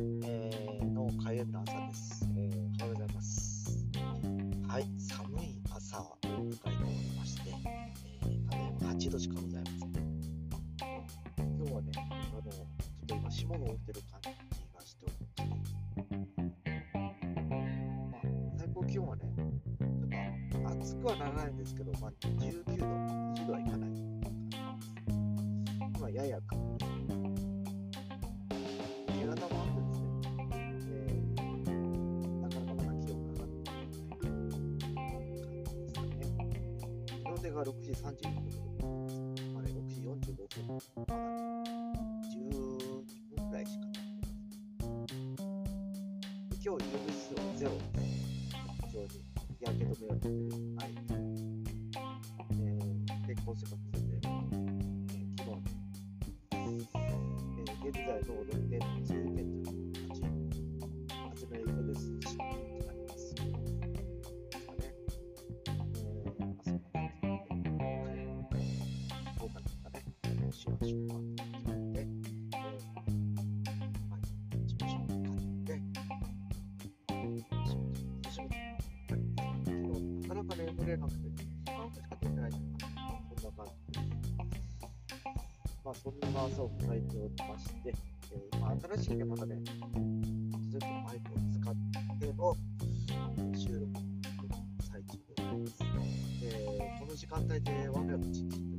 えー、の開運の朝です、えー、おはようございます。はい寒い朝を迎えておりまして、えー、ただいま8度しかございません今日はねあのちょっと今霜が降りてる感じがしております、まあ、最高気温はねちょっと暑くはならないんですけど、まあ、19度20度はいかない。今ややかの出が6時32分で、あれ、6時45分、まだ12分くらいしか経ってません。今日、UV 数はゼロで、非常に日焼け止めを塗ってない、えー、結婚生活で、えー、昨日ね、えー、現在の6.9.8、風しましょうかって、なかなか眠れなくて、時間しか寝てないのかな、そんな感じです。まあ、そんな朝を迎えておりまして、えー、ま、新しいね、またね、ずっとマイクを使っての収録の最中でございます。えーこの時間帯で我が家の地域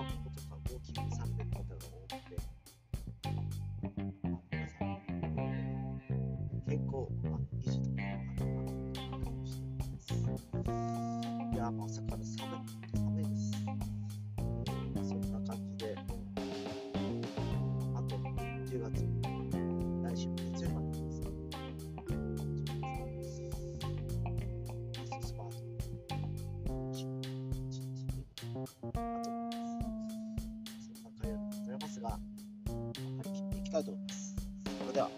散歩とかウォーキングされてる方が多くて、まあ皆さん、健康あ維持とか、あの、あのしれないです。いやまさかの寒い、寒いです。ま、そんな感じで、あと10月、きたいと思います。それでは。